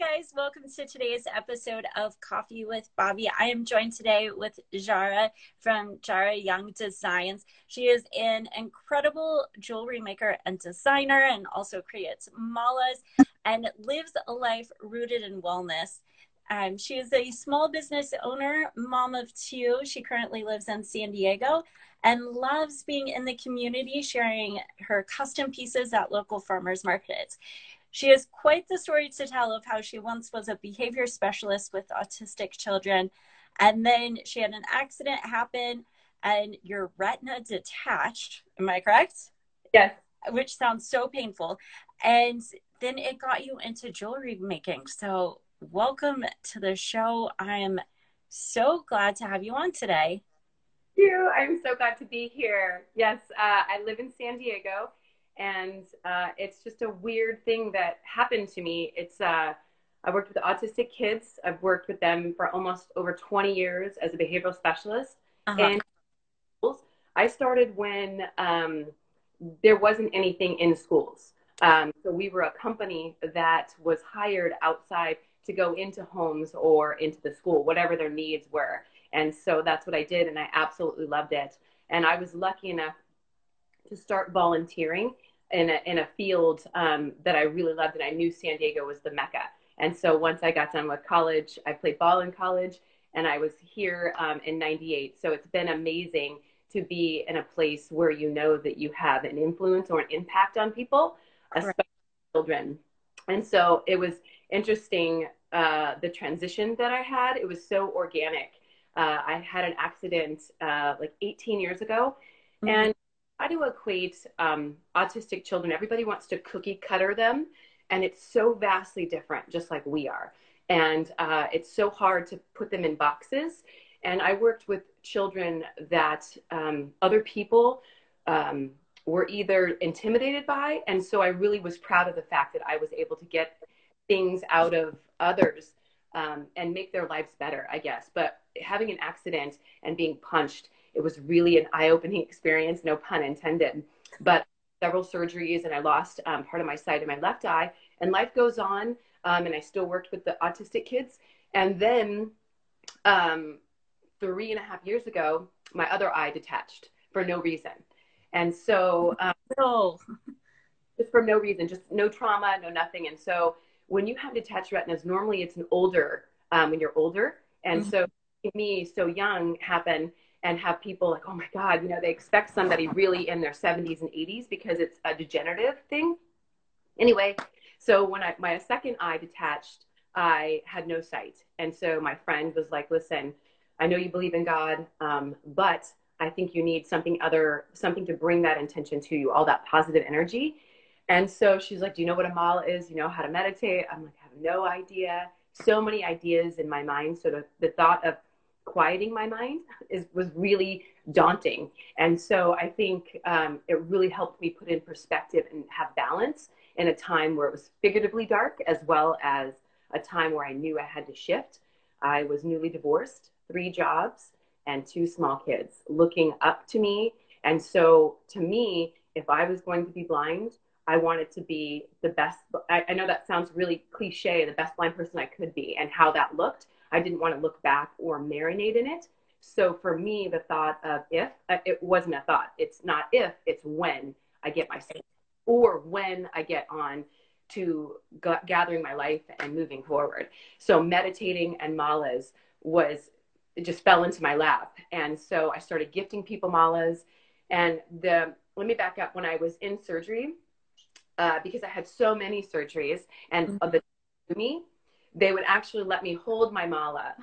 guys. Welcome to today's episode of Coffee with Bobbi. I am joined today with Jara from Jara Young Designs. She is an incredible jewelry maker and designer and also creates malas and lives a life rooted in wellness. Um, she is a small business owner, mom of two. She currently lives in San Diego and loves being in the community, sharing her custom pieces at local farmers markets. She has quite the story to tell of how she once was a behavior specialist with autistic children. And then she had an accident happen and your retina detached. Am I correct? Yes. Which sounds so painful. And then it got you into jewelry making. So, welcome to the show. I am so glad to have you on today. Thank you. I'm so glad to be here. Yes, uh, I live in San Diego and uh, it's just a weird thing that happened to me. It's uh, I worked with autistic kids. I've worked with them for almost over 20 years as a behavioral specialist. Uh-huh. And I started when um, there wasn't anything in schools. Um, so we were a company that was hired outside to go into homes or into the school, whatever their needs were. And so that's what I did, and I absolutely loved it. And I was lucky enough to start volunteering in a, in a field um, that I really loved, and I knew San Diego was the mecca. And so once I got done with college, I played ball in college, and I was here um, in '98. So it's been amazing to be in a place where you know that you have an influence or an impact on people, especially right. children. And so it was interesting uh, the transition that I had. It was so organic. Uh, I had an accident uh, like 18 years ago, mm-hmm. and try to equate um, autistic children. Everybody wants to cookie cutter them, and it's so vastly different, just like we are. And uh, it's so hard to put them in boxes. And I worked with children that um, other people um, were either intimidated by. And so I really was proud of the fact that I was able to get things out of others um, and make their lives better, I guess. But having an accident and being punched it was really an eye-opening experience, no pun intended. But several surgeries, and I lost um, part of my sight in my left eye. And life goes on, um, and I still worked with the autistic kids. And then um, three and a half years ago, my other eye detached for no reason. And so, um, no, just for no reason, just no trauma, no nothing. And so, when you have detached retinas, normally it's an older um, when you're older. And mm-hmm. so, me, so young, happened and have people like, oh my God, you know, they expect somebody really in their 70s and 80s because it's a degenerative thing. Anyway, so when I, my second eye detached, I had no sight. And so my friend was like, listen, I know you believe in God, um, but I think you need something other, something to bring that intention to you, all that positive energy. And so she's like, Do you know what a mala is? You know how to meditate? I'm like, I have no idea. So many ideas in my mind. So the, the thought of quieting my mind is was really daunting. And so i think um, it really helped me put in perspective and have balance in a time where it was figuratively dark as well as a time where i knew i had to shift. I was newly divorced three jobs and two small kids looking up to me. And so to me if i was going to be blind i wanted to be the best I, I know that sounds really cliche the best blind person i could be and how that looked I didn't want to look back or marinate in it. So for me, the thought of if, uh, it wasn't a thought. It's not if, it's when I get my or when I get on to g- gathering my life and moving forward. So meditating and malas was, it just fell into my lap. And so I started gifting people malas. And the, let me back up when I was in surgery, uh, because I had so many surgeries and mm-hmm. the me they would actually let me hold my mala.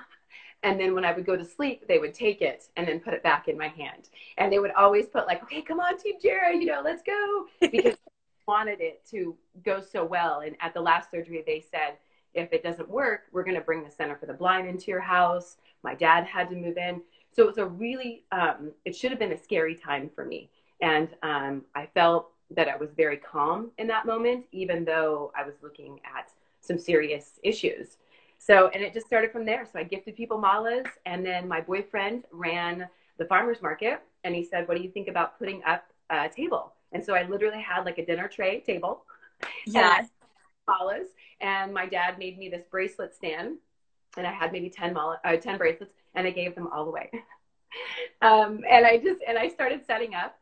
And then when I would go to sleep, they would take it and then put it back in my hand. And they would always put like, okay, come on, Team Jara, you know, let's go. Because wanted it to go so well. And at the last surgery, they said, if it doesn't work, we're going to bring the Center for the Blind into your house. My dad had to move in. So it was a really, um, it should have been a scary time for me. And um, I felt that I was very calm in that moment, even though I was looking at some serious issues. So, and it just started from there. So I gifted people malas, and then my boyfriend ran the farmer's market, and he said, What do you think about putting up a table? And so I literally had like a dinner tray table. Yeah. malas, and my dad made me this bracelet stand, and I had maybe 10, mala, uh, 10 bracelets, and I gave them all away. um, and I just, and I started setting up,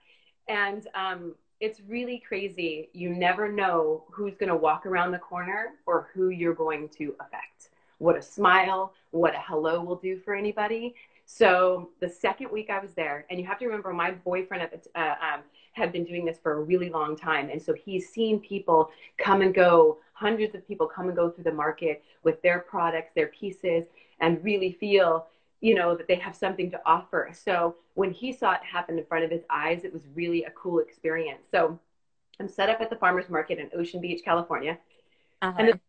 and um, it's really crazy. You never know who's going to walk around the corner or who you're going to affect. What a smile, what a hello will do for anybody. So the second week I was there, and you have to remember my boyfriend at the uh, um, had been doing this for a really long time, and so he's seen people come and go, hundreds of people come and go through the market with their products, their pieces, and really feel you know that they have something to offer. So when he saw it happen in front of his eyes, it was really a cool experience. So I'm set up at the farmers market in Ocean Beach, California, uh-huh. and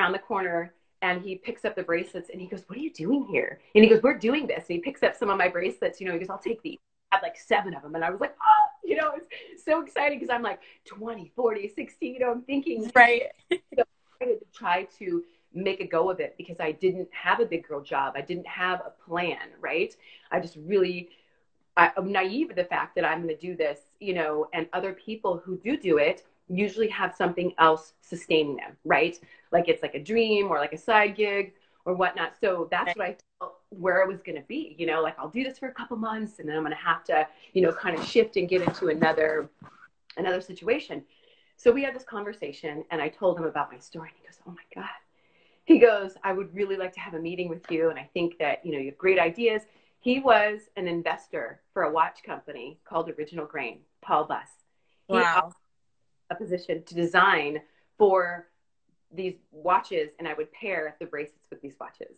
around the corner and he picks up the bracelets and he goes, What are you doing here? And he goes, We're doing this. And he picks up some of my bracelets, you know, he goes, I'll take these. I had like seven of them. And I was like, Oh, you know, it's so exciting because I'm like 20, 40, 60, you know, I'm thinking, right. you know, to try to make a go of it because I didn't have a big girl job. I didn't have a plan, right? I just really, I, am naive to the fact that I'm going to do this, you know, and other people who do do it usually have something else sustaining them, right? Like it's like a dream or like a side gig or whatnot. So that's right. what I felt where I was going to be, you know, like I'll do this for a couple months and then I'm going to have to, you know, kind of shift and get into another, another situation. So we had this conversation and I told him about my story and he goes, Oh my God. He goes, I would really like to have a meeting with you. And I think that, you know, you have great ideas. He was an investor for a watch company called Original Grain, Paul Buss. Wow a position to design for these watches and I would pair the bracelets with these watches.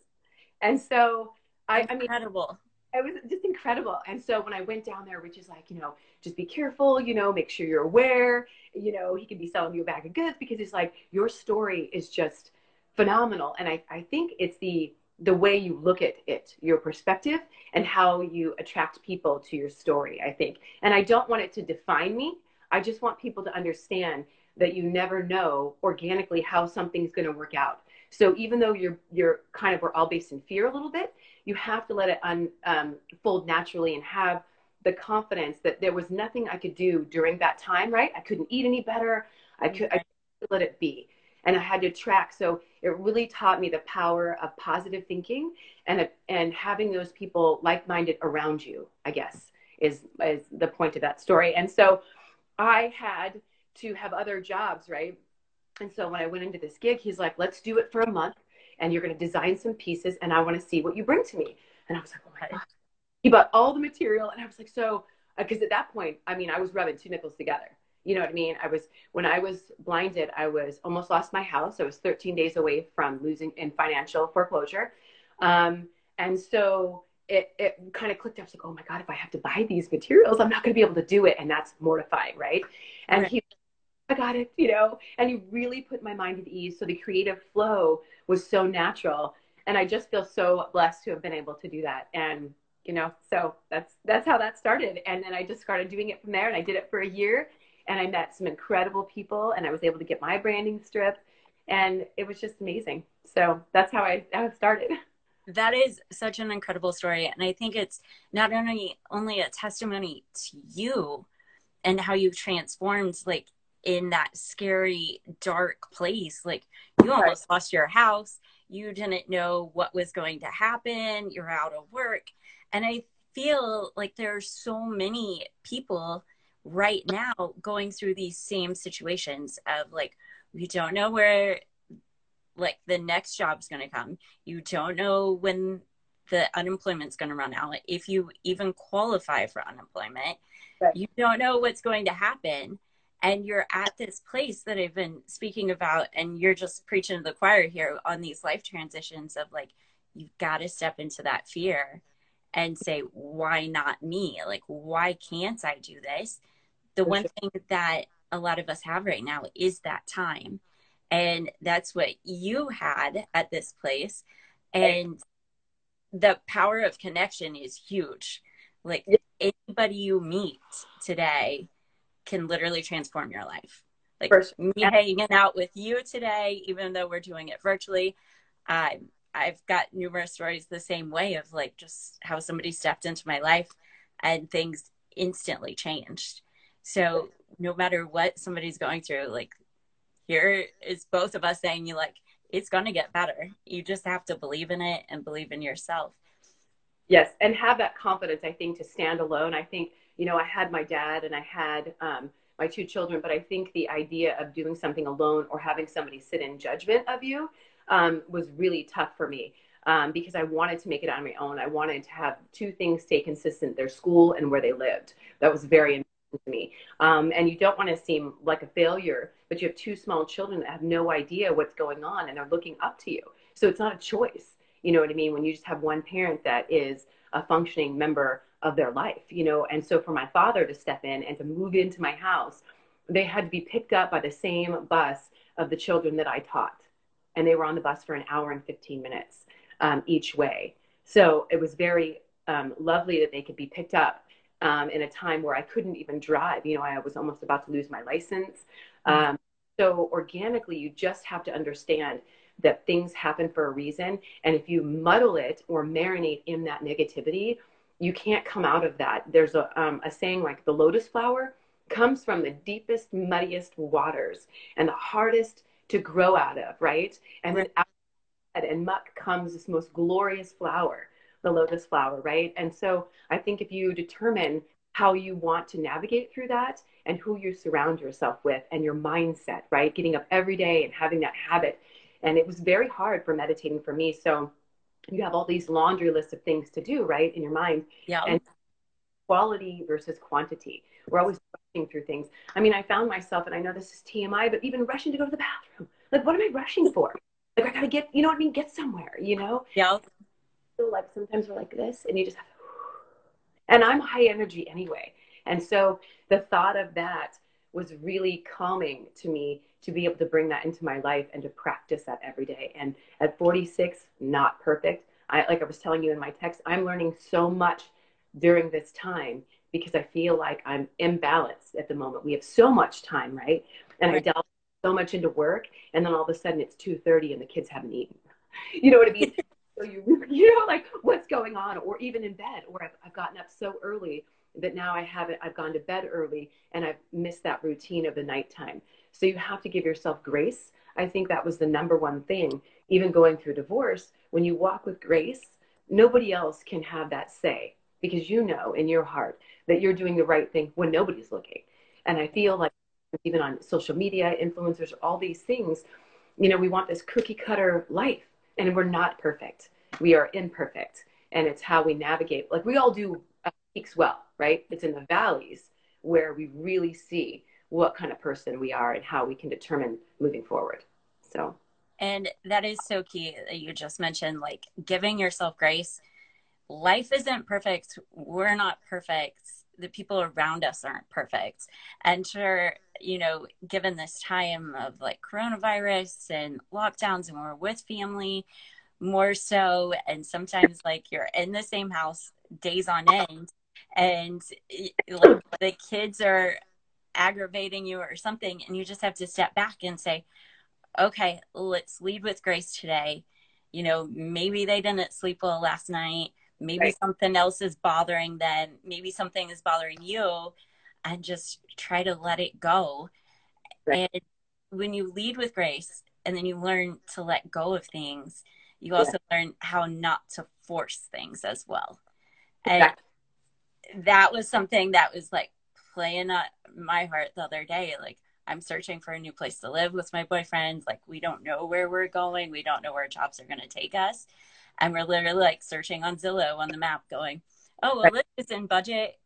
And so I, I mean, incredible. It was just incredible. And so when I went down there, Rich is like, you know, just be careful, you know, make sure you're aware, you know, he could be selling you a bag of goods because it's like your story is just phenomenal. And I, I think it's the the way you look at it, your perspective, and how you attract people to your story, I think. And I don't want it to define me. I just want people to understand that you never know organically how something's going to work out. So even though you're you're kind of we're all based in fear a little bit, you have to let it unfold um, naturally and have the confidence that there was nothing I could do during that time. Right? I couldn't eat any better. I could, I could let it be, and I had to track. So it really taught me the power of positive thinking and and having those people like minded around you. I guess is is the point of that story. And so I had to have other jobs, right? And so when I went into this gig, he's like, let's do it for a month and you're going to design some pieces and I want to see what you bring to me. And I was like, oh my God. He bought all the material and I was like, so, because uh, at that point, I mean, I was rubbing two nickels together. You know what I mean? I was, when I was blinded, I was almost lost my house. I was 13 days away from losing in financial foreclosure. Um, and so it, it kind of clicked. I was like, oh my God, if I have to buy these materials, I'm not going to be able to do it. And that's mortifying, right? And right. he, I got it, you know, and he really put my mind at ease. So the creative flow was so natural. And I just feel so blessed to have been able to do that. And, you know, so that's, that's how that started. And then I just started doing it from there and I did it for a year and I met some incredible people and I was able to get my branding strip and it was just amazing. So that's how I, how started. that is such an incredible story and i think it's not only only a testimony to you and how you've transformed like in that scary dark place. Like you almost lost your house. You didn't know what was going to happen. You're out of work. And i feel like there are so many people right now going through these same situations of like we don't know where like the next job's going to come. You don't know when the unemployment's going to run out. If you even qualify for unemployment, right. you don't know what's going to happen. And you're at this place that I've been speaking about, and you're just preaching to the choir here on these life transitions of like, you've got to step into that fear and say, why not me? Like, why can't I do this? The one thing that a lot of us have right now is that time. And that's what you had at this place. And the power of connection is huge. Like anybody you meet today can literally transform your life. Like sure. me hanging out with you today even though we're doing it virtually i've got numerous stories the same way of like just how somebody stepped into my life and things instantly changed so no matter what somebody's going through like here is both of us saying you like it's going to get better. You just have to believe in it and believe in yourself. Yes, and have that confidence. I think to stand alone. I think you know I had my dad and I had um, my two children, but I think the idea of doing something alone or having somebody sit in judgment of you um, was really tough for me. Um, because I wanted to make it on my own. I wanted to have two things stay consistent their school and where they lived. That was very me. Um, and you don't want to seem like a failure, but you have two small children that have no idea what's going on and they're looking up to you. So it's not a choice. You know what I mean? When you just have one parent that is a functioning member of their life, you know. And so for my father to step in and to move into my house, they had to be picked up by the same bus of the children that I taught. And they were on the bus for an hour and 15 minutes um, each way. So it was very um, lovely that they could be picked up um, in a time where I couldn't even drive. You know, I was almost about to lose my license. Mm-hmm. Um, so organically, you just have to understand that things happen for a reason. And if you muddle it or marinate in that negativity, you can't come out of that. There's a, um, a saying like the lotus flower comes from the deepest, muddiest waters and the hardest to grow out of, right? And then out and muck comes this most glorious flower, the lotus flower, right? And so I think if you determine how you want to navigate through that and who you surround yourself with and your mindset, right? Getting up every day and having that habit. And it was very hard for meditating for me. So you have all these laundry lists of things to do, right, in your mind. Yeah. And quality versus quantity. We're always rushing through things. I mean, I found myself, and I know this is TMI, but even rushing to go to the bathroom. Like, what am I rushing for? Like I gotta get, you know what I mean? Get somewhere, you know? Yeah. Like sometimes we're like this and you just have to, and I'm high energy anyway. And so the thought of that was really calming to me to be able to bring that into my life and to practice that every day. And at 46, not perfect. I, like I was telling you in my text, I'm learning so much during this time because I feel like I'm imbalanced at the moment. We have so much time, right? And right. I delve so much into work and then all of a sudden it's 2.30 and the kids haven't eaten you know what i mean so you you know like what's going on or even in bed or I've, I've gotten up so early that now i haven't i've gone to bed early and i've missed that routine of the nighttime. So you have to give yourself grace. I think that was the number one thing even going through divorce when you walk with grace nobody else can have that say because you know in your heart that you're doing the right thing when nobody's looking. And i feel like even on social media, influencers, all these things, you know, we want this cookie cutter life and we're not perfect. We are imperfect. And it's how we navigate. Like we all do uh, peaks well, right? It's in the valleys where we really see what kind of person we are and how we can determine moving forward. So, and that is so key that you just mentioned, like giving yourself grace. Life isn't perfect. We're not perfect the people around us aren't perfect. And sure, you know, given this time of like coronavirus and lockdowns and we're with family more so, and sometimes like you're in the same house days on end and like the kids are aggravating you or something and you just have to step back and say okay let's lead with grace today you know maybe they didn't sleep well last night maybe right. something else is bothering them maybe something is bothering you and just try to let it go right. and when you lead with grace and then you learn to let go of things you also yeah. learn how not to force things as well exactly. and that was something that was like playing at my heart the other day like I'm searching for a new place to live with my boyfriend. Like, we don't know where we're going. We don't know where jobs are going to take us and we're literally like searching on Zillow on the map, going, "Oh, well, this is in budget.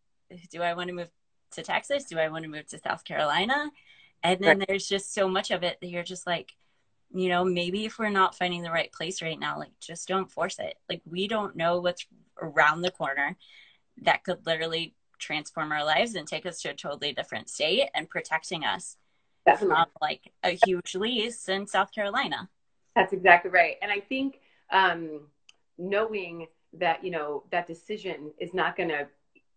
Do I want to move to Texas? Do I want to move to South Carolina?" And then right. there's just so much of it that you're just like, you know, maybe if we're not finding the right place right now, like just don't force it. Like we don't know what's around the corner that could literally transform our lives and take us to a totally different state and protecting us Definitely. from like a huge lease in South Carolina. That's exactly right. And I think um, knowing that you know that decision is not going to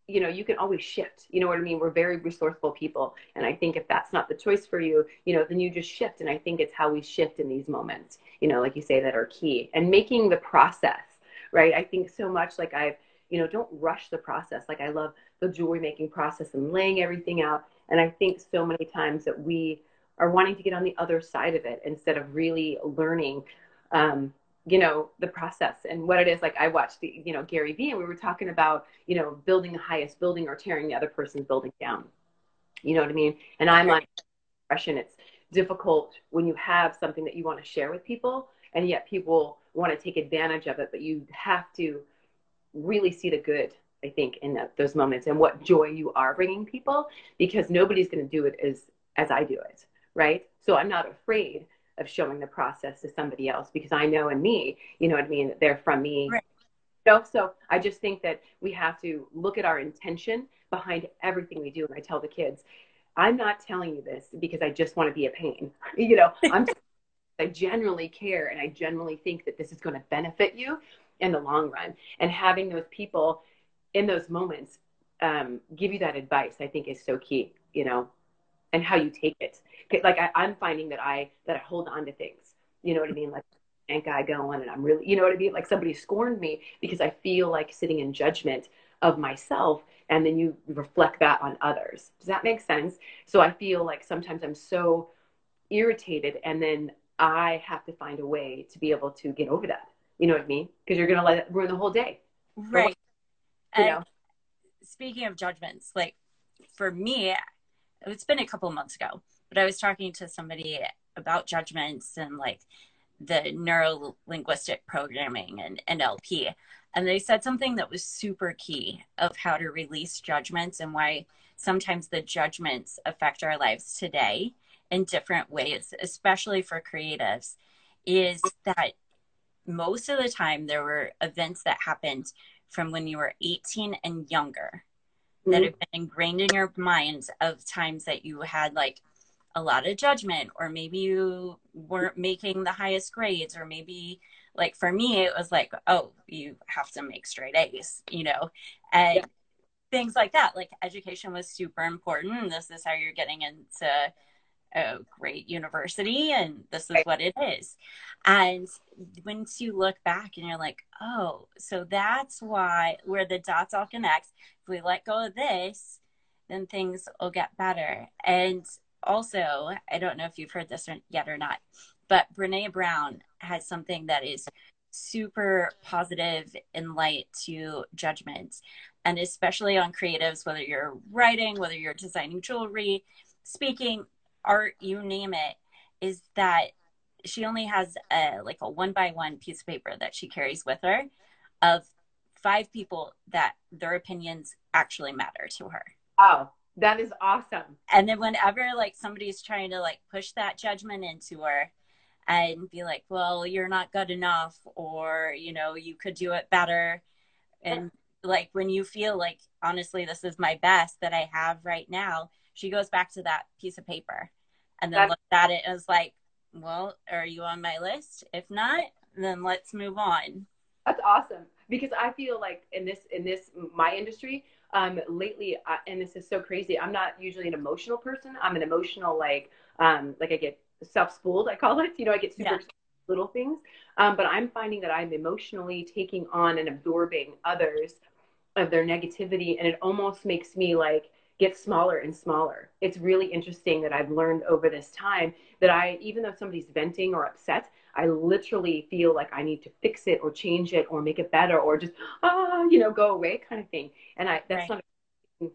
you know you can always shift. You know what i mean? We're very resourceful people. And i think if that's not the choice for you you know then you just shift. And i think it's how we shift in these moments you know like you say that are key. And making the process right? I think so much like i've you know don't rush the process. Like i love the jewelry making process and laying everything out. And i think so many times that we are wanting to get on the other side of it instead of really learning um, you know the process and what it is. Like i watched the you know gary vee and we were talking about you know building the highest building or tearing the other person's building down. You know what i mean? And i'm like it's difficult when you have something that you want to share with people and yet people want to take advantage of it but you have to really see the good i think in that, those moments and what joy you are bringing people because nobody's going to do it as as i do it right? So i'm not afraid of showing the process to somebody else because I know in me, you know what I mean, they're from me. Right. Know? So I just think that we have to look at our intention behind everything we do. And I tell the kids, I'm not telling you this because I just want to be a pain. You know, I'm I genuinely care and I genuinely think that this is going to benefit you in the long run. And having those people in those moments um, give you that advice, I think is so key, you know, and how you take it like I, am finding that I that I hold on to things. You know what I mean? Like thank guy going, and I'm really, you know what I mean? Like somebody scorned me because I feel like sitting in judgment of myself, and then you reflect that on others. Does that make sense? So I feel like sometimes I'm so irritated, and then I have to find a way to be able to get over that. You know what I mean? Because you're gonna let it ruin the whole day. Right. You know? Speaking of judgments, like for me, it's been a couple months ago but I was talking to somebody about judgments and like the neuro linguistic programming and NLP. And they said something that was super key of how to release judgments and why sometimes the judgments affect our lives today in different ways, especially for creatives, is that most of the time there were events that happened from when you were 18 and younger mm-hmm. that have been ingrained in your minds of times that you had like a lot of judgment or maybe you weren't making the highest grades or maybe like for me it was like oh you have to make straight a's you know and yeah. things like that like education was super important this is how you're getting into a great university and this is what it is. And once you look back and you're like oh so that's why where the dots all connect. If we let go of this then things will get better. And also, I don't know if you've heard this yet or not, but Brene Brown has something that is super positive in light to judgment, and especially on creatives, whether you're writing, whether you're designing jewelry, speaking, art, you name it, is that she only has a like a one by one piece of paper that she carries with her of five people that their opinions actually matter to her. Oh, that is awesome. And then whenever like somebody's trying to like push that judgment into her and be like, well, you're not good enough or, you know, you could do it better. And like when you feel like, honestly, this is my best that I have right now, she goes back to that piece of paper and then That's- looks at it and is like, well, are you on my list? If not, then let's move on. That's awesome because I feel like in this in this my industry, um, lately, uh, and this is so crazy. I'm not usually an emotional person. I'm an emotional like um, like I get self-spooled. I call it. You know, I get super yeah. little things. Um, but I'm finding that I'm emotionally taking on and absorbing others of their negativity, and it almost makes me like get smaller and smaller. It's really interesting that I've learned over this time that I, even though somebody's venting or upset, I literally feel like I need to fix it or change it or make it better or just ah you know go away kind of thing. And I that's right. not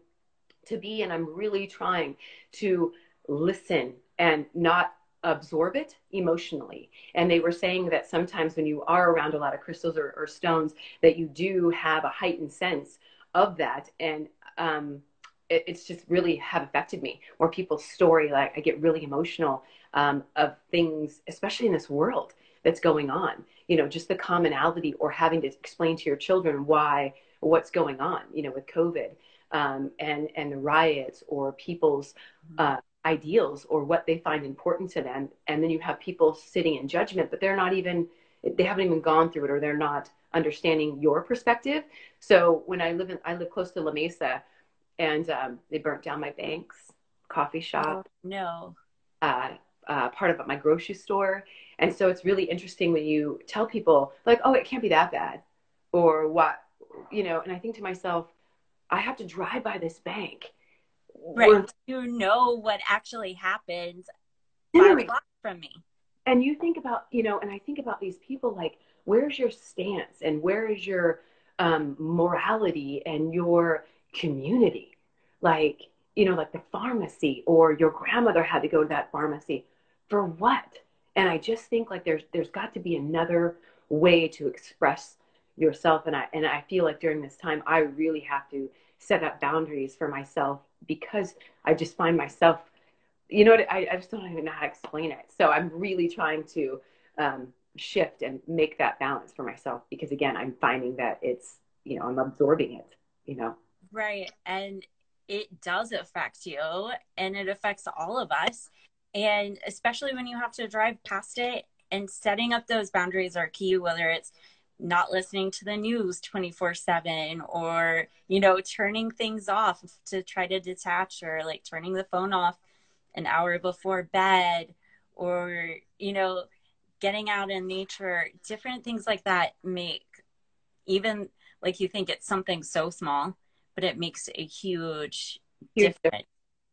to be. And I'm really trying to listen and not absorb it emotionally. And they were saying that sometimes when you are around a lot of crystals or, or stones, that you do have a heightened sense of that. And um, it, it's just really have affected me. Or people's story, like I get really emotional um, of things, especially in this world that's going on. You know, just the commonality or having to explain to your children why what's going on. You know, with COVID um, and and the riots or people's mm-hmm. uh, ideals or what they find important to them, and then you have people sitting in judgment, but they're not even they haven't even gone through it or they're not understanding your perspective. So when I live in I live close to La Mesa, and um, they burnt down my banks, coffee shop. Oh, no. Uh, uh, part of my grocery store. And so it's really interesting when you tell people, like, oh, it can't be that bad, or what, you know. And I think to myself, I have to drive by this bank. Right. Or, you know what actually happened from me. And you think about, you know, and I think about these people like, where's your stance and where is your um, morality and your community? Like, you know, like the pharmacy or your grandmother had to go to that pharmacy for what? And I just think like there's there's got to be another way to express yourself and I and I feel like during this time I really have to set up boundaries for myself because I just find myself you know I, I just don't even know how to explain it. So I'm really trying to um, shift and make that balance for myself because again I'm finding that it's you know I'm absorbing it, you know. Right. And it does affect you and it affects all of us. And especially when you have to drive past it and setting up those boundaries are key, whether it's not listening to the news 24 7 or you know turning things off to try to detach or like turning the phone off an hour before bed or you know getting out in nature different things like that make even like you think it's something so small but it makes a huge, huge difference.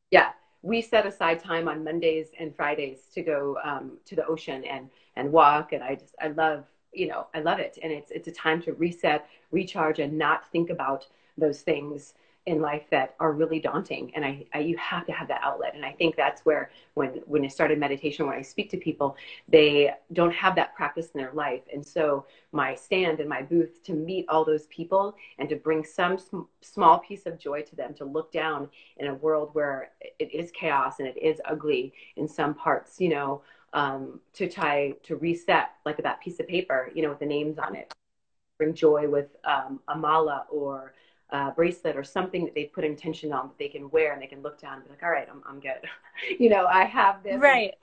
yeah. We set aside time on mondays and fridays to go um, to the ocean and and walk and i just i love you know, I love it. And it's, it's a time to reset, recharge, and not think about those things in life that are really daunting. And I, I, you have to have that outlet. And I think that's where, when, when I started meditation, when I speak to people, they don't have that practice in their life. And so my stand and my booth to meet all those people and to bring some sm- small piece of joy to them, to look down in a world where it is chaos and it is ugly in some parts, you know, um, to try to reset like that piece of paper, you know, with the names on it. Bring joy with um, a mala or a bracelet or something that they put intention on that they can wear and they can look down and be like, all right, I'm, I'm good. you know, I have this. Right.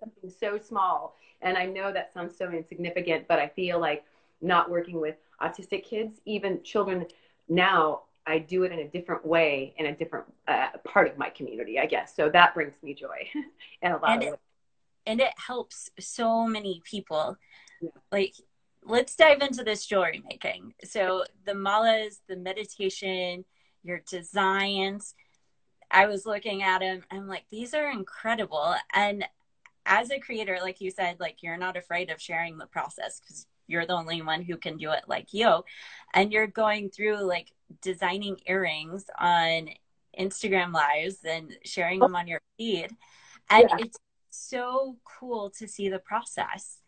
Something so small. And I know that sounds so insignificant, but I feel like not working with autistic kids, even children now, I do it in a different way in a different uh, part of my community, I guess. So that brings me joy and a lot and of it, and it helps so many people. Yeah. Like, let's dive into this jewelry making. So, the malas, the meditation, your designs. I was looking at them. I'm like, these are incredible. And as a creator, like you said, like you're not afraid of sharing the process because you're the only one who can do it like you. And you're going through like designing earrings on Instagram lives and sharing them on your feed. And yeah. it's so cool to see the process.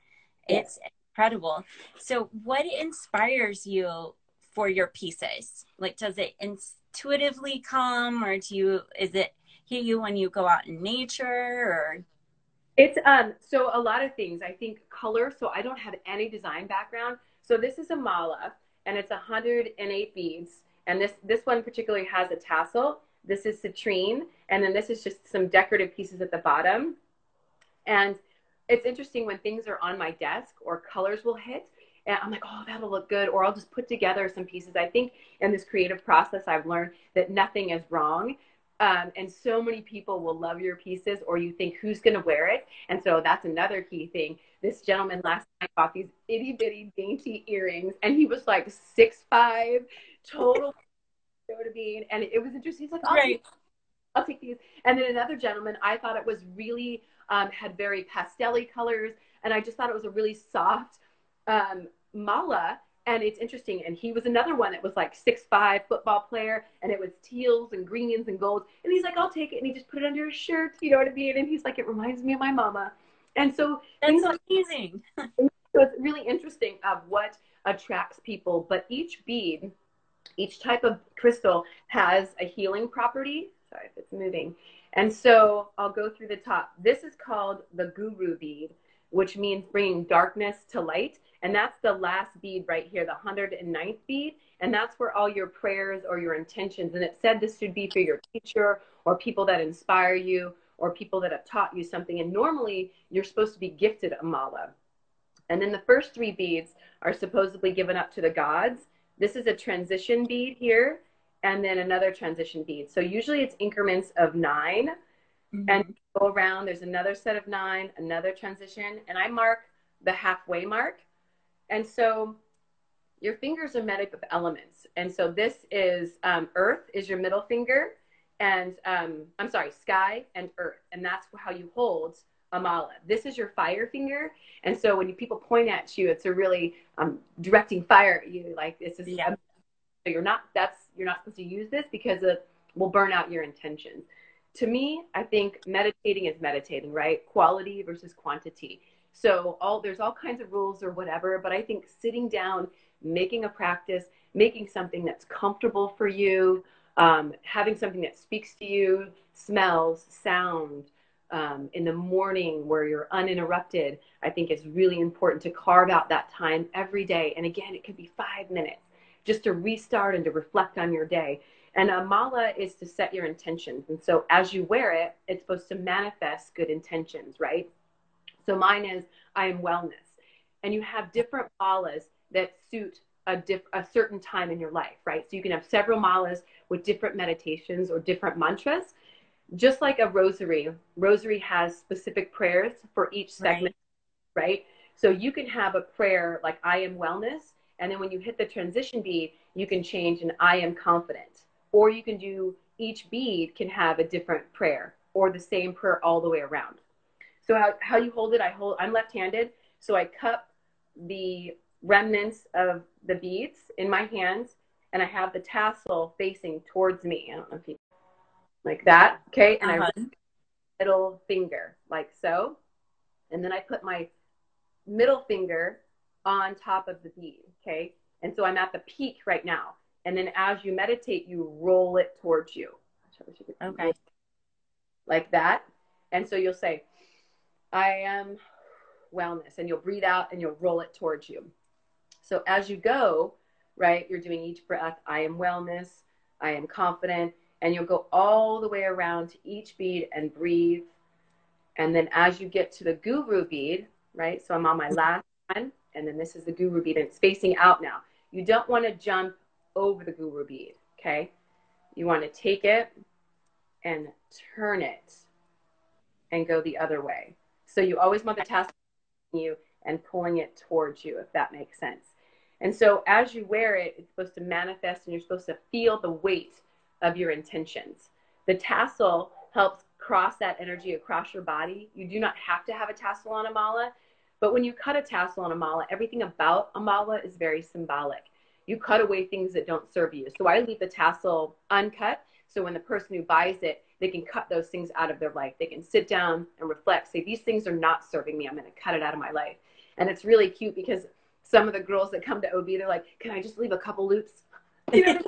It's incredible. So, what inspires you for your pieces? Like, does it intuitively come, or do you, is it hit you when you go out in nature, or? It's um so a lot of things. I think color. So I don't have any design background. So this is a mala, and it's 108 beads. And this this one particularly has a tassel. This is citrine, and then this is just some decorative pieces at the bottom. And it's interesting when things are on my desk or colors will hit and I'm like, oh, that'll look good. Or I'll just put together some pieces. I think in this creative process, I've learned that nothing is wrong. Um, and so many people will love your pieces, or you think, who's going to wear it? And so that's another key thing. This gentleman last night bought these itty bitty dainty earrings, and he was like six five, total to bean. And it was interesting. He's like, I'll, right. take, I'll take these. And then another gentleman, I thought it was really um, had very pastelly colors, and I just thought it was a really soft um, mala. And it's interesting. And he was another one that was like six five football player, and it was teals and greens and golds. And he's like, "I'll take it," and he just put it under his shirt. You know what I mean? And he's like, "It reminds me of my mama." And so that's amazing. so it's really interesting of what attracts people. But each bead, each type of crystal has a healing property. Sorry if it's moving. And so I'll go through the top. This is called the guru bead, which means bringing darkness to light. And that's the last bead right here, the 109th bead. And that's where all your prayers or your intentions, and it said this should be for your teacher or people that inspire you or people that have taught you something. And normally you're supposed to be gifted a mala. And then the first three beads are supposedly given up to the gods. This is a transition bead here and then another transition bead. So usually it's increments of 9 mm-hmm. and go around. There's another set of nine, another transition, and I mark the halfway mark. And so your fingers are made up of elements. And so this is um, earth is your middle finger, and um, I'm sorry, sky and earth, and that's how you hold a mala. This is your fire finger. And so when you, people point at you, it's a really um, directing fire at you. Like this is, yeah. So you're not, that's, you're not supposed to use this because it will burn out your intentions. To me, I think meditating is meditating, right? Quality versus quantity. So all there's all kinds of rules or whatever, but I think sitting down, making a practice, making something that's comfortable for you, um, having something that speaks to you, smells, sound, um, in the morning where you're uninterrupted, I think is really important to carve out that time every day. And again, it could be five minutes just to restart and to reflect on your day. And a mala is to set your intentions. And so as you wear it, it's supposed to manifest good intentions, right? So mine is I am wellness. And you have different malas that suit a, diff- a certain time in your life, right? So you can have several malas with different meditations or different mantras just like a rosary, rosary has specific prayers for each segment, right. right? So you can have a prayer like I am wellness, and then when you hit the transition bead, you can change an I am confident. Or you can do each bead can have a different prayer or the same prayer all the way around. So how, how you hold it, I hold I'm left-handed, so I cup the remnants of the beads in my hands and I have the tassel facing towards me. I don't know if you like that. Okay. And uh-huh. I middle finger like so. And then I put my middle finger on top of the bead. Okay. And so I'm at the peak right now. And then as you meditate, you roll it towards you. Okay. Like that. And so you'll say, I am wellness. And you'll breathe out and you'll roll it towards you. So as you go, right, you're doing each breath, I am wellness, I am confident, and you'll go all the way around to each bead and breathe. And then as you get to the guru bead, right? So I'm on my last one, and then this is the guru bead, and it's facing out now. You don't want to jump over the guru bead, okay? You want to take it and turn it and go the other way. So you always want the task you and pulling it towards you, if that makes sense. And so as you wear it, it's supposed to manifest and you're supposed to feel the weight of your intentions. The tassel helps cross that energy across your body. You do not have to have a tassel on a mala, but when you cut a tassel on a mala, everything about a mala is very symbolic. You cut away things that don't serve you. So I leave the tassel uncut. So when the person who buys it, they can cut those things out of their life. They can sit down and reflect, say, these things are not serving me. I'm going to cut it out of my life. And it's really cute because some of the girls that come to OB, they're like, can I just leave a couple loops? You know,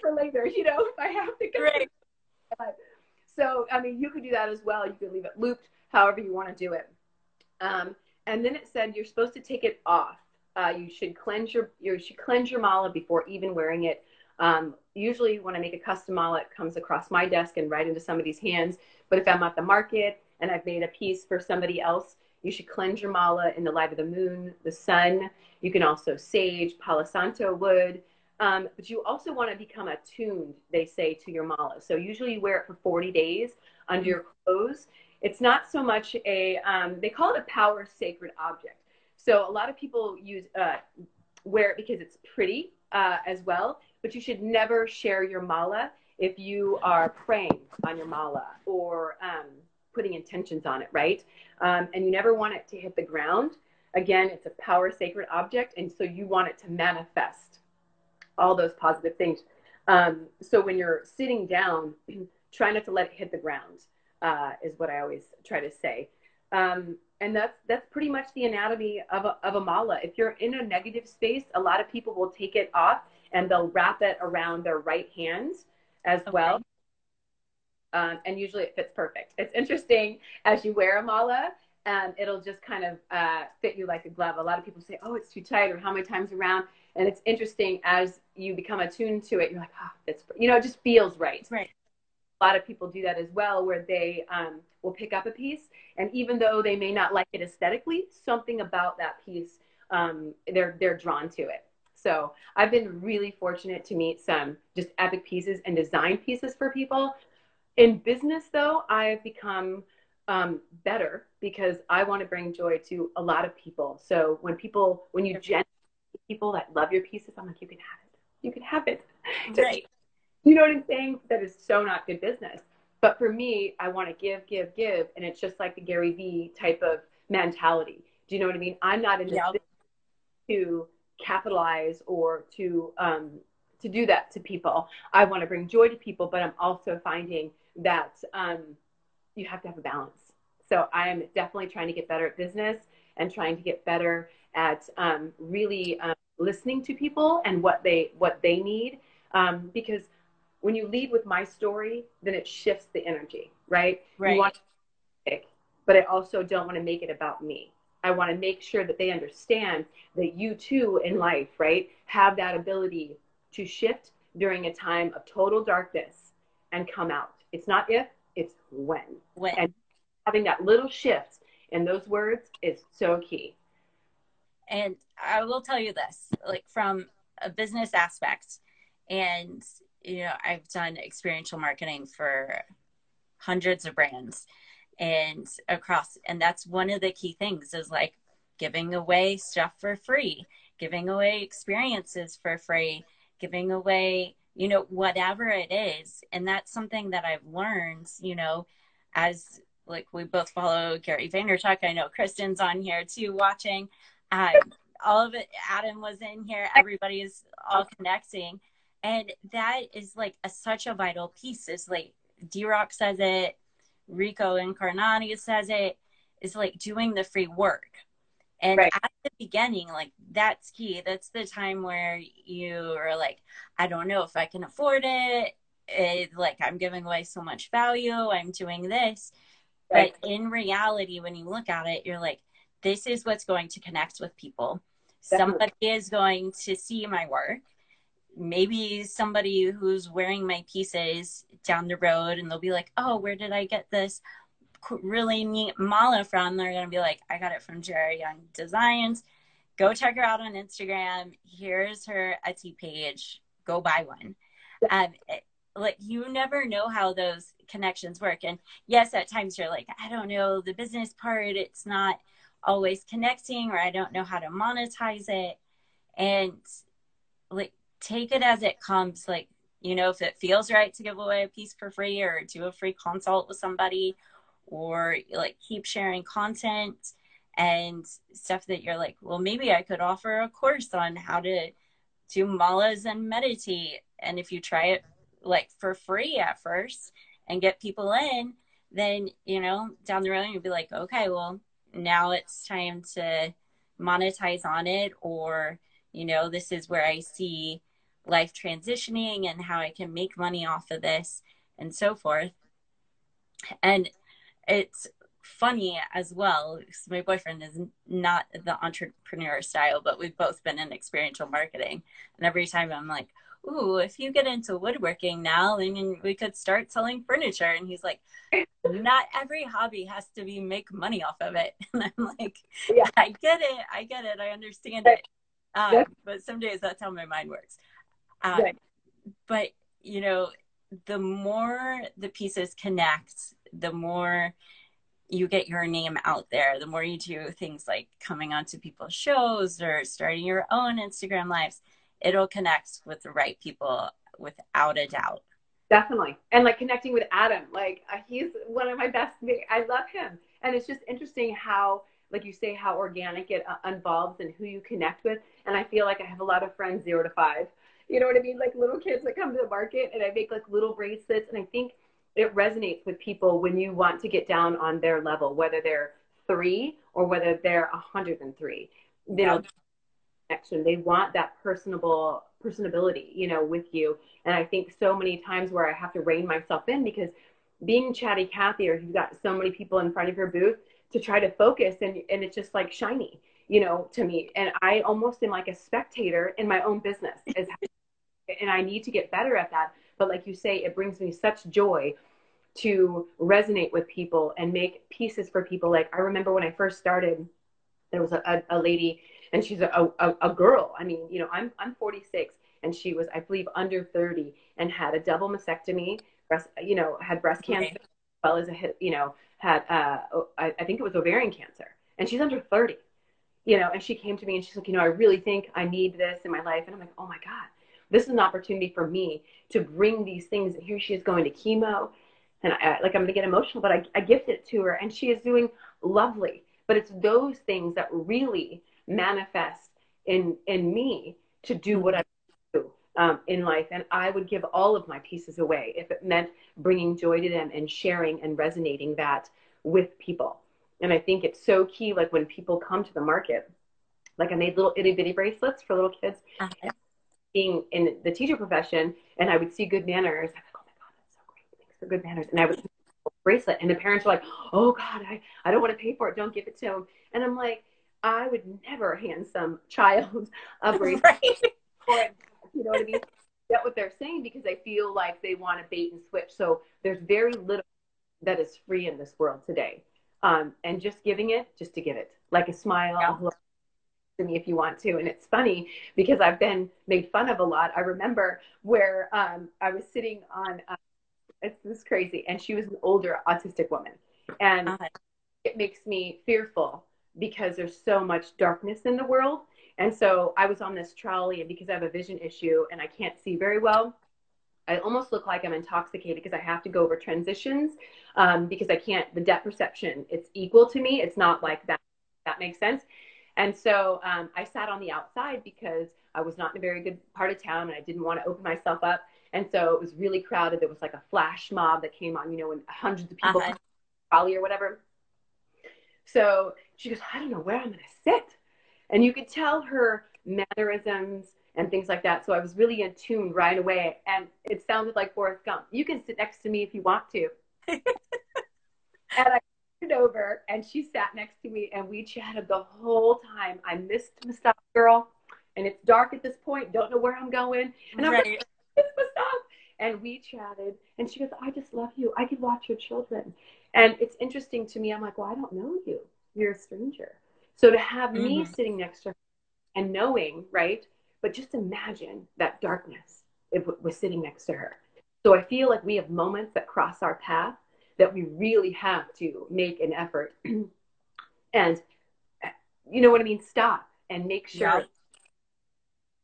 for later, you know, if I have to go. Right. So, I mean, you could do that as well. You could leave it looped, however you want to do it. Um, and then it said you're supposed to take it off. Uh, you should cleanse your you should cleanse your mala before even wearing it. Um, usually, when I make a custom mala, it comes across my desk and right into somebody's hands. But if I'm at the market and I've made a piece for somebody else, you should cleanse your mala in the light of the moon, the sun. You can also sage, palo santo wood. Um, but you also want to become attuned, they say, to your mala. So usually you wear it for 40 days under your clothes. It's not so much a, um, they call it a power sacred object. So a lot of people use, uh, wear it because it's pretty uh, as well, but you should never share your mala if you are praying on your mala or um, putting intentions on it, right? Um, and you never want it to hit the ground. Again, it's a power sacred object, and so you want it to manifest all those positive things. Um, so when you're sitting down, try not to let it hit the ground, uh, is what I always try to say. Um, and that's that's pretty much the anatomy of a, of a mala. If you're in a negative space, a lot of people will take it off and they'll wrap it around their right hand as okay. well. Um, and usually it fits perfect. It's interesting as you wear a mala, and it'll just kind of uh, fit you like a glove. A lot of people say, "Oh, it's too tight," or "How many times around?" And it's interesting as you become attuned to it, you're like, ah, oh, it's, you know, it just feels right. Right. A lot of people do that as well, where they um, will pick up a piece, and even though they may not like it aesthetically, something about that piece, um, they're they're drawn to it. So I've been really fortunate to meet some just epic pieces and design pieces for people. In business, though, I've become um, better because I want to bring joy to a lot of people. So when people, when you gen- people that love your pieces, I'm like, you can have it. You can have it. Right. You know what I'm saying? That is so not good business. But for me, I want to give, give, give. And it's just like the Gary Vee type of mentality. Do you know what I mean? I'm not in this to capitalize or to um, to do that to people. I want to bring joy to people, but I'm also finding that um, you have to have a balance. So I am definitely trying to get better at business and trying to get better at um, really um, listening to people and what they what they need. Um, because when you lead with my story, then it shifts the energy, right? Right. You want to but I also don't want to make it about me. I want to make sure that they understand that you too in life, right, have that ability to shift during a time of total darkness and come out. It's not if, it's when. When And having that little shift in those words is so key. and I will tell you this, like from a business aspect, and you know, I've done experiential marketing for hundreds of brands and across, and that's one of the key things is like giving away stuff for free, giving away experiences for free, giving away, you know, whatever it is. And that's something that I've learned, you know, as like we both follow Gary Vaynerchuk. I know Kristen's on here too watching. Um, all of it, Adam was in here. Everybody is all connecting. And that is like a, such a vital piece. Is like D Rock says it, Rico Incarnati says it, is like doing the free work. And Right. at the beginning, like that's key. That's the time where you are like, I don't know if I can afford it. it like I'm giving away so much value. I'm doing this. Right. But in reality, when you look at it, you're like, this is what's going to connect with people. Definitely. Somebody is going to see my work. Maybe somebody who's wearing my pieces down the road and they'll be like, oh, where did I get this really neat mala from? They're going to be like, I got it from Jara Young Designs. Go check her out on Instagram. Here's her Etsy page. Go buy one. Um, it- like you never know how those connections work. And yes, at times you're like, I don't know the business part. It's not always connecting, or I don't know how to monetize it. And like, take it as it comes. Like, you know, if it feels right to give away a piece for free or do a free consult with somebody, or like keep sharing content and stuff that you're like, well, maybe I could offer a course on how to do malas and meditate. And if you try it like for free at first and get people in, then you know down the road you'll be like, okay, well now it's time to monetize on it, or you know this is where I see life transitioning and how I can make money off of this and so forth. And it's funny as well because my boyfriend is not the entrepreneur style, but we've both been in experiential marketing, and every time I'm like ooh, if you get into woodworking now, then we could start selling furniture. And he's like, not every hobby has to be make money off of it. And I'm like, Yeah. I get it. I get it. I understand it. Um, but some days that's how my mind works. Um, Right. But, you know, the more the pieces connect, the more you get your name out there, the more you do things like coming onto people's shows or starting your own Instagram lives it'll connect with the right people without a doubt. Definitely. And like connecting with Adam, like uh, he's one of my best. I love him. And it's just interesting how, like you say, how organic it uh, involves and who you connect with. And I feel like I have a lot of friends zero to five. You know what I mean? Like little kids that come to the market and I make like little bracelets. And I think it resonates with people when you want to get down on their level, whether they're three or whether they're 103. You know, connection. They want that personable personability, you know, with you. And I think so many times where I have to rein myself in because being chatty Cathy or you've got so many people in front of your booth to try to focus and, and it's just like shiny, you know, to me. And I almost am like a spectator in my own business as, and I need to get better at that. But like you say, it brings me such joy to resonate with people and make pieces for people. Like I remember when I first started, there was a, a, a lady and she's a, a, a girl. I mean, you know, I'm, I'm 46 and she was, I believe, under 30 and had a double mastectomy, breast, you know, had breast cancer, Okay. as well as a, you know, had, uh, I, I think it was ovarian cancer and she's under 30, you know, and she came to me and she's like, you know, I really think I need this in my life. And I'm like, oh my God, this is an opportunity for me to bring these things. And here she is going to chemo. and I, like I'm going to get emotional, but I, I gifted it to her, and she is doing lovely. But it's those things that really manifest in in me to do what I do um, in life, and I would give all of my pieces away if it meant bringing joy to them and sharing and resonating that with people. And I think it's so key. Like when people come to the market, like I made little itty bitty bracelets for little kids. Uh-huh. Being in the teacher profession, and I would see good manners. I'm like, oh my god, that's so great! Thanks for good manners. And I would bracelet, and the parents were like, oh god, I I don't want to pay for it. Don't give it to them. And I'm like, I would never hand some child a bracelet. right. you know what I mean? Get what they're saying because I feel like they want to bait and switch. So there's very little that is free in this world today. Um, and just giving it, just to give it, like a smile, yeah to me if you want to. And it's funny because I've been made fun of a lot. I remember where um, I was sitting on, uh, it's this crazy, and she was an older autistic woman. And uh-huh. it makes me fearful because there's so much darkness in the world. And so I was on this trolley, and because I have a vision issue and I can't see very well, I almost look like I'm intoxicated because I have to go over transitions um, because I can't, the depth perception, it's equal to me. It's not like that. That makes sense. And so um, I sat on the outside because I was not in a very good part of town and I didn't want to open myself up. And so it was really crowded. There was like a flash mob that came on, you know, and hundreds of people, uh-huh. or whatever. So she goes, I don't know where I'm going to sit. And you could tell her mannerisms and things like that. So I was really in tune right away. And it sounded like Forrest Gump. You can sit next to me if you want to. and I over and she sat next to me and we chatted the whole time. I missed Mustafa girl and it's dark at this point, don't know where I'm going. And I'm right. like, it's Mustafa. And we chatted and she goes, I just love you. I could watch your children. And it's interesting to me. I'm like, well, I don't know you. You're a stranger. So to have mm-hmm. me sitting next to her and knowing, right? But just imagine that darkness it was sitting next to her. So I feel like we have moments that cross our path that we really have to make an effort. And you know what I mean? Stop and make sure yeah.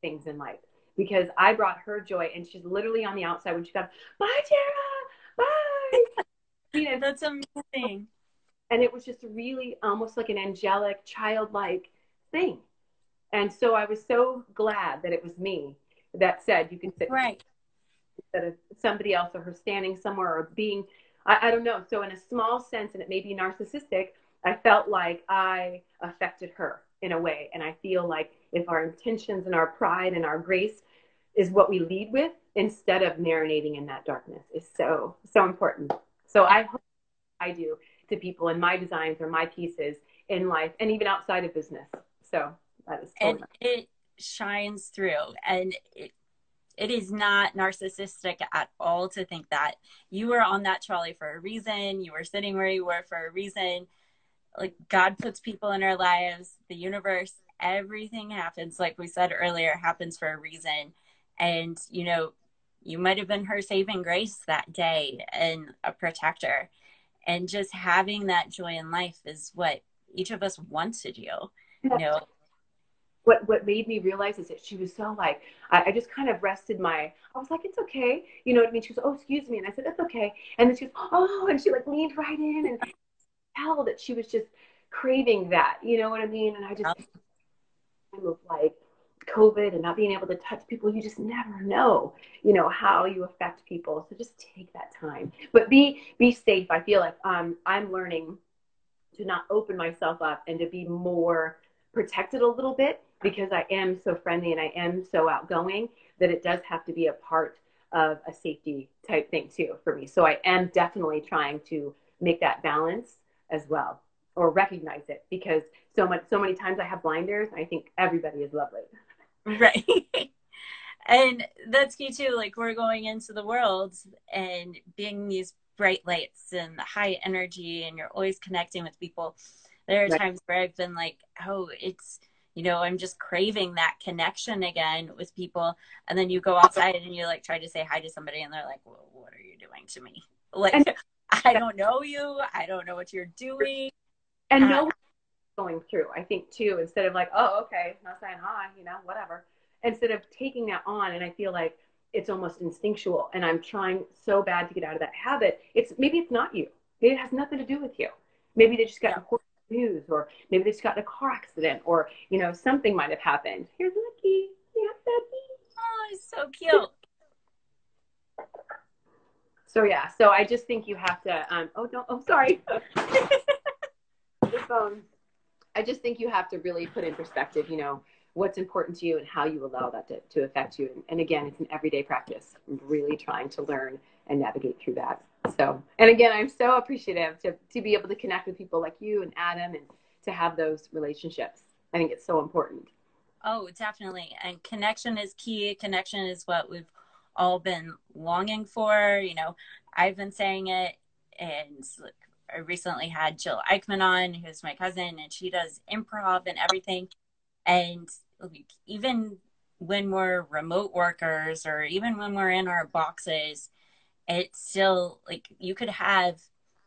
things in life. Because I brought her joy and she's literally on the outside when she got bye Tara! Bye! You know, that's amazing. and it was just really almost like an angelic childlike thing. And so I was so glad that it was me that said you can sit right. instead of somebody else or her standing somewhere or being I, I don't know. So in a small sense, and it may be narcissistic, I felt like I affected her in a way. And I feel like if our intentions and our pride and our grace is what we lead with instead of marinating in that darkness is so, so important. So I hope I do to people in my designs or my pieces in life and even outside of business. So that is and it shines through and it, it is not narcissistic at all to think that you were on that trolley for a reason. You were sitting where you were for a reason. Like God puts people in our lives, the universe, everything happens. Like we said earlier, happens for a reason. And, you know, you might have been her saving grace that day and a protector. And just having that joy in life is what each of us wants to do. You know, what what made me realize is that she was so like I, I, just kind of rested my I was like it's okay. You know what I mean? She was oh excuse me. And I said that's okay. And then she was oh and she like leaned right in and tell that she was just craving that. You know what I mean? And I just kind of like COVID and not being able to touch people you just never know you know how you affect people. So just take that time. But be be safe. I feel like um I'm learning to not open myself up and to be more protected a little bit because I am so friendly and I am so outgoing that it does have to be a part of a safety type thing too for me. So I am definitely trying to make that balance as well or recognize it because so much so many times I have blinders I think everybody is lovely. Right. and that's key too. Like we're going into the world and being these bright lights and high energy and you're always connecting with people. There are right. times where I've been like, oh, it's you know i'm just craving that connection again with people. And then you go outside and you like try to say hi to somebody and they're like well, what are you doing to me? Like i don't know you. I don't know what you're doing. And uh, no going through i think too instead of like oh okay not saying hi you know whatever. Instead of taking that on and i feel like it's almost instinctual and i'm trying so bad to get out of that habit it's maybe it's not you. Maybe it has nothing to do with you. Maybe they just got yeah. News or maybe they just got in a car accident or you know something might have happened here's lucky yeah Becky. oh he's so cute so yeah so i just think you have to um oh no oh sorry the phone i just think you have to really put in perspective you know what's important to you and how you allow that to, to affect you. And, and again, it's an everyday practice. I'm really trying to learn and navigate through that. So, and again, I'm so appreciative to, to be able to connect with people like you and Adam and to have those relationships. I think it's so important. Oh, definitely. And connection is key. Connection is what we've all been longing for. You know, I've been saying it, and I recently had Jill Eichman on, who's my cousin, and she does improv and everything. And even when we're remote workers or even when we're in our boxes, it's still like you could have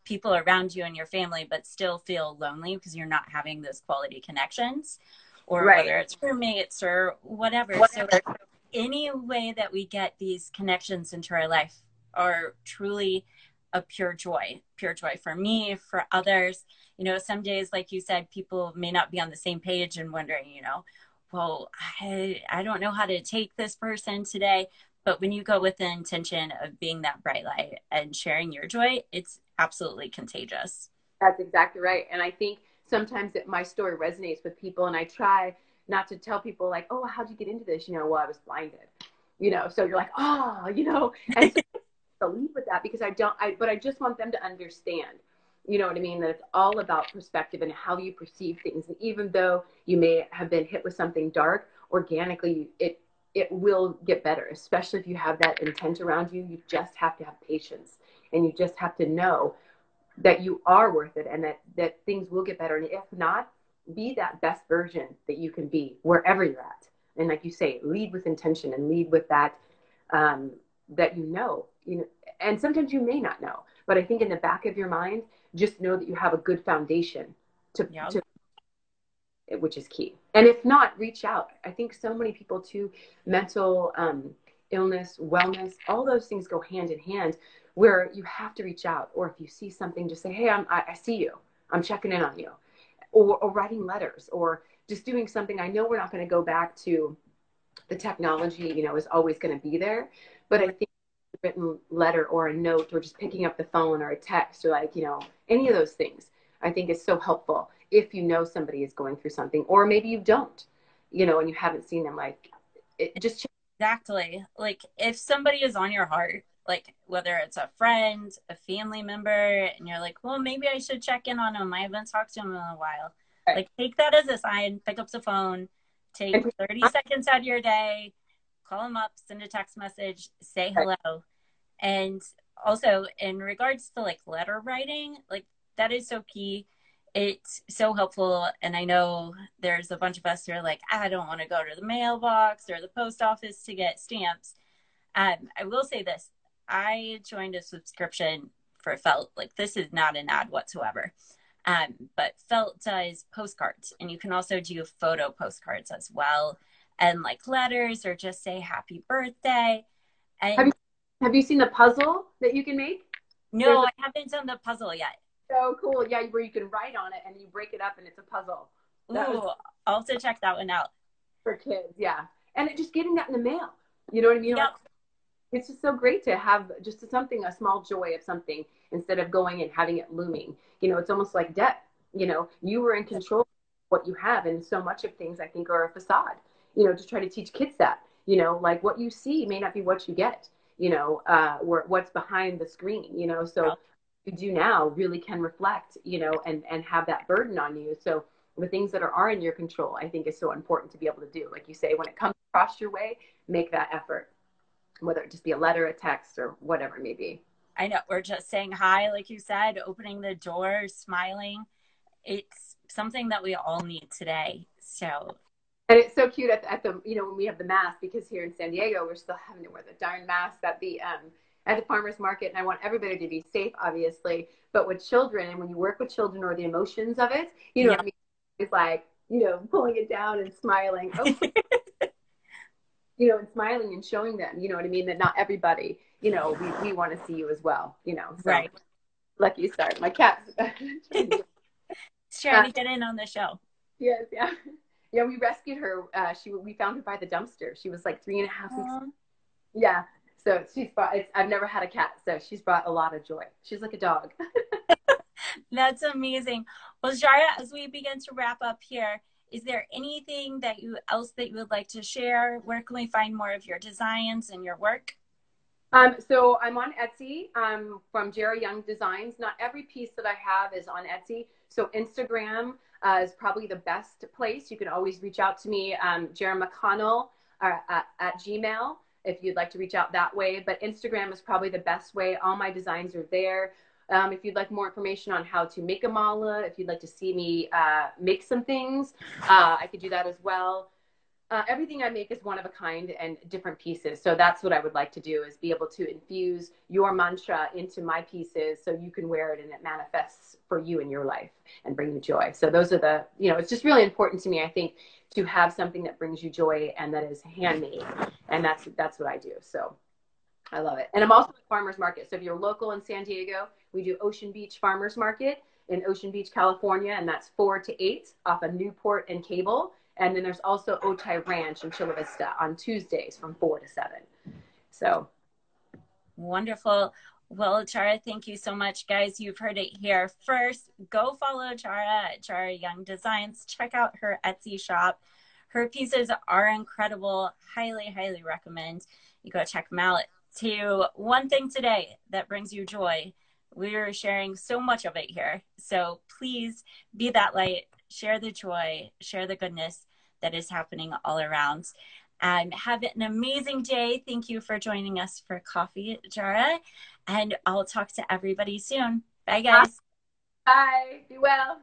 people around you and your family, but still feel lonely because you're not having those quality connections or right. whether it's roommates or whatever. whatever. So, any way that we get these connections into our life are truly a pure joy, pure joy for me, for others. You know, some days, like you said, people may not be on the same page and wondering, you know, well, I, I don't know how to take this person today. But when you go with the intention of being that bright light and sharing your joy, it's absolutely contagious. That's exactly right. And I think sometimes it, my story resonates with people, and I try not to tell people, like, oh, how'd you get into this? You know, well, I was blinded. You know, so you're like, oh, you know, and so to lead with that because I don't, I, but I just want them to understand, you know what I mean? That it's all about perspective and how you perceive things. And even though you may have been hit with something dark, organically, it, it will get better, especially if you have that intent around you. You just have to have patience and you just have to know that you are worth it and that, that things will get better. And if not, be that best version that you can be wherever you're at. And like you say, lead with intention and lead with that um, that you know you know and sometimes you may not know but i think in the back of your mind just know that you have a good foundation to, yep. to which is key. And if not reach out. I think so many people too mental um, illness wellness all those things go hand in hand where you have to reach out. Or if you see something just say hey I'm, I, I see you. I'm checking in on you. Or, or writing letters or just doing something. I know we're not going to go back to the technology you know is always going to be there but i think written letter or a note or just picking up the phone or a text or like, you know, any of those things, I think is so helpful if you know somebody is going through something or maybe you don't, you know, and you haven't seen them like it just exactly. Like if somebody is on your heart like whether it's a friend a family member and you're like well maybe i should check in on them i haven't talked to them in a while. Right. like take that as a sign. Pick up the phone. Take 30 seconds out of your day. Call them up. Send a text message. Say hello. And also in regards to like letter writing like that is so key it's so helpful and i know there's a bunch of us who are like i don't want to go to the mailbox or the post office to get stamps um, i will say this i joined a subscription for felt like this is not an ad whatsoever um, but felt does postcards and you can also do photo postcards as well and like letters or just say happy birthday and have you seen the puzzle that you can make? No, a- I haven't done the puzzle yet. So cool. Yeah, where you can write on it and you break it up and it's a puzzle. That Ooh, I'll have to check that one out. For kids, yeah. And just getting that in the mail. You know what I mean? Yep. It's just so great to have just something, a small joy of something instead of going and having it looming. You know, it's almost like debt. You know, you were in control of what you have. And so much of things I think are a facade, you know, to try to teach kids that, you know, like what you see may not be what you get you know, uh, what's behind the screen, you know, so. You do now really can reflect, you know, and, and have that burden on you. So the things that are, are in your control, I think is so important to be able to do. Like you say, when it comes across your way, make that effort, whether it just be a letter, a text, or whatever it may be. I know we're just saying hi, like you said, opening the door, smiling. It's something that we all need today. So and it's so cute at the, at the, you know, when we have the mask, because here in San Diego, we're still having to wear the darn mask at the, um, at the farmer's market. And I want everybody to be safe, obviously. But with children, and when you work with children or the emotions of it, you know yeah. I mean? It's like, you know, pulling it down and smiling. Oh. you know, and smiling and showing them, you know what I mean, that not everybody, you know, we, we want to see you as well, you know. So, right. Lucky start. My cat's trying to get in on the show. Yes, yeah. Yeah, we rescued her. Uh, she we found her by the dumpster. She was like three and a half weeks. Yeah. So she's brought. I've never had a cat, so she's brought a lot of joy. She's like a dog. That's amazing. Well, Jara, as we begin to wrap up here, is there anything that you else that you would like to share? Where can we find more of your designs and your work? Um, so I'm on Etsy um, from Jara Young Designs. Not every piece that I have is on Etsy. So Instagram uh, is probably the best place. You can always reach out to me, um, Jara McConnell uh, at, at Gmail if you'd like to reach out that way. But Instagram is probably the best way. All my designs are there. Um, if you'd like more information on how to make a mala, if you'd like to see me uh, make some things, uh, I could do that as well. Uh, everything I make is one of a kind and different pieces. So that's what I would like to do is be able to infuse your mantra into my pieces so you can wear it and it manifests for you in your life and bring you joy. So those are the, you know, it's just really important to me, I think, to have something that brings you joy and that is handmade. And that's that's what I do. So I love it. And I'm also at farmers market. So if you're local in San Diego, we do Ocean Beach Farmers Market in Ocean Beach, California, and that's four to eight off of Newport and Cable. And then there's also Otay Ranch in Chula Vista on Tuesdays from four to seven. So wonderful. Well, Jara, thank you so much, guys. You've heard it here first. Go follow Chara at Jara Young Designs. Check out her Etsy shop. Her pieces are incredible. Highly, highly recommend you go check them out. To one thing today that brings you joy we're sharing so much of it here. So please be that light, share the joy, share the goodness that is happening all around. Um, have an amazing day. Thank you for joining us for coffee, Jara. And I'll talk to everybody soon. Bye, guys. Bye. Be well.